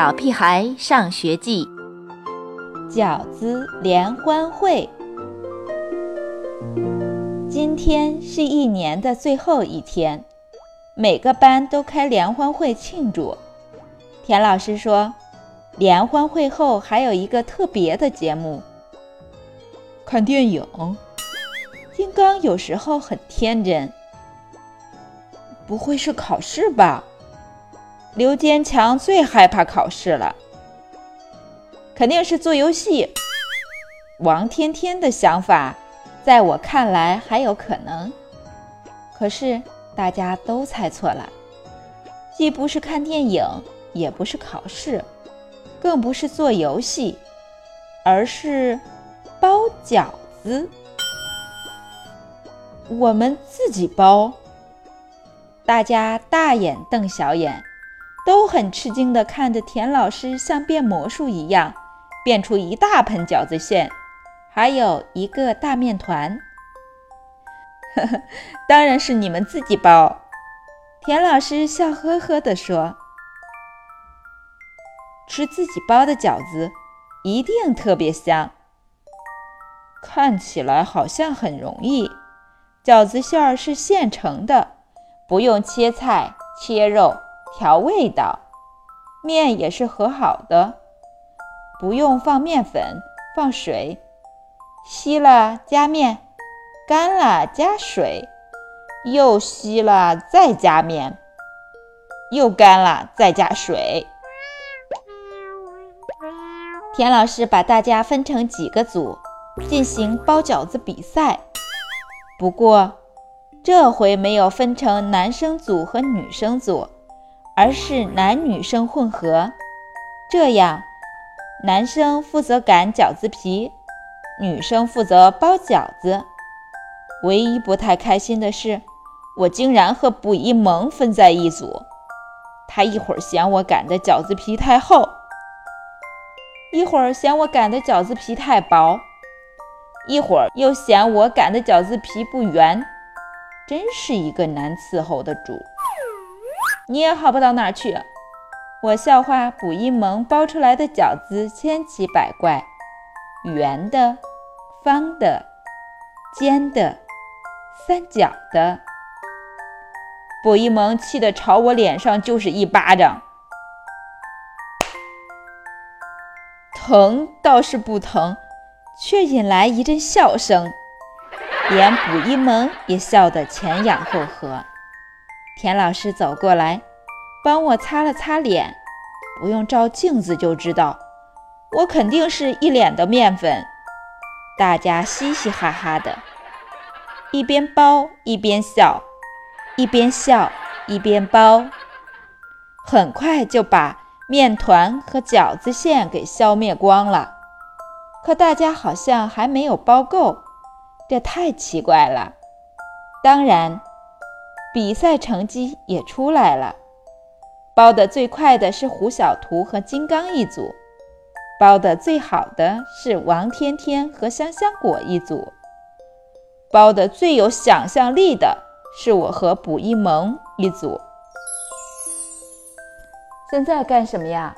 小屁孩上学记》饺子联欢会。今天是一年的最后一天，每个班都开联欢会庆祝。田老师说，联欢会后还有一个特别的节目——看电影。金刚有时候很天真，不会是考试吧？刘坚强最害怕考试了，肯定是做游戏。王天天的想法，在我看来还有可能，可是大家都猜错了，既不是看电影，也不是考试，更不是做游戏，而是包饺子。我们自己包，大家大眼瞪小眼。都很吃惊地看着田老师像变魔术一样变出一大盆饺子馅，还有一个大面团。呵呵，当然是你们自己包。田老师笑呵呵地说：“吃自己包的饺子一定特别香。看起来好像很容易，饺子馅儿是现成的，不用切菜切肉。”调味道，面也是和好的，不用放面粉，放水，稀了加面，干了加水，又稀了再加面，又干了再加水。田老师把大家分成几个组，进行包饺子比赛。不过这回没有分成男生组和女生组。而是男女生混合，这样男生负责擀饺子皮，女生负责包饺子。唯一不太开心的是，我竟然和卜一萌分在一组。他一会儿嫌我擀的饺子皮太厚，一会儿嫌我擀的饺子皮太薄，一会儿又嫌我擀的饺子皮不圆，真是一个难伺候的主。你也好不到哪去。我笑话卜一萌包出来的饺子千奇百怪，圆的、方的、尖的、三角的。卜一萌气得朝我脸上就是一巴掌，疼倒是不疼，却引来一阵笑声，连卜一萌也笑得前仰后合。田老师走过来，帮我擦了擦脸，不用照镜子就知道，我肯定是一脸的面粉。大家嘻嘻哈哈的，一边包一边笑，一边笑一边包，很快就把面团和饺子馅给消灭光了。可大家好像还没有包够，这太奇怪了。当然。比赛成绩也出来了，包的最快的是胡小图和金刚一组，包的最好的是王天天和香香果一组，包的最有想象力的是我和卜一萌一组。现在干什么呀？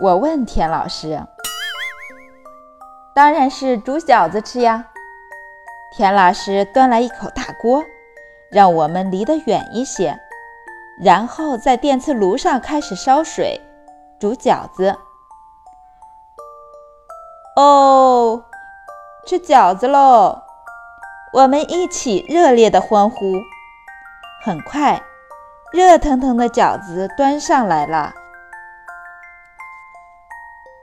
我问田老师。当然是煮饺子吃呀。田老师端来一口大锅。让我们离得远一些，然后在电磁炉上开始烧水煮饺子。哦，吃饺子喽！我们一起热烈的欢呼。很快，热腾腾的饺子端上来了。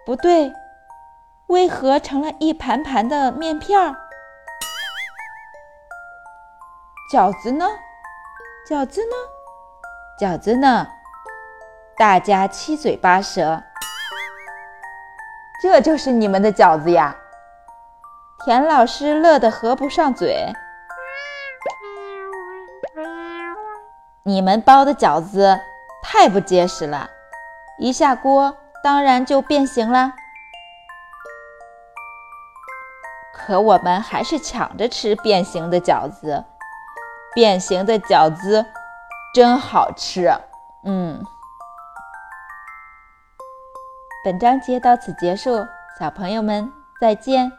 不对，为何成了一盘盘的面片儿？饺子呢？饺子呢？饺子呢？大家七嘴八舌。这就是你们的饺子呀？田老师乐得合不上嘴。你们包的饺子太不结实了，一下锅当然就变形了。可我们还是抢着吃变形的饺子。变形的饺子真好吃，嗯。本章节到此结束，小朋友们再见。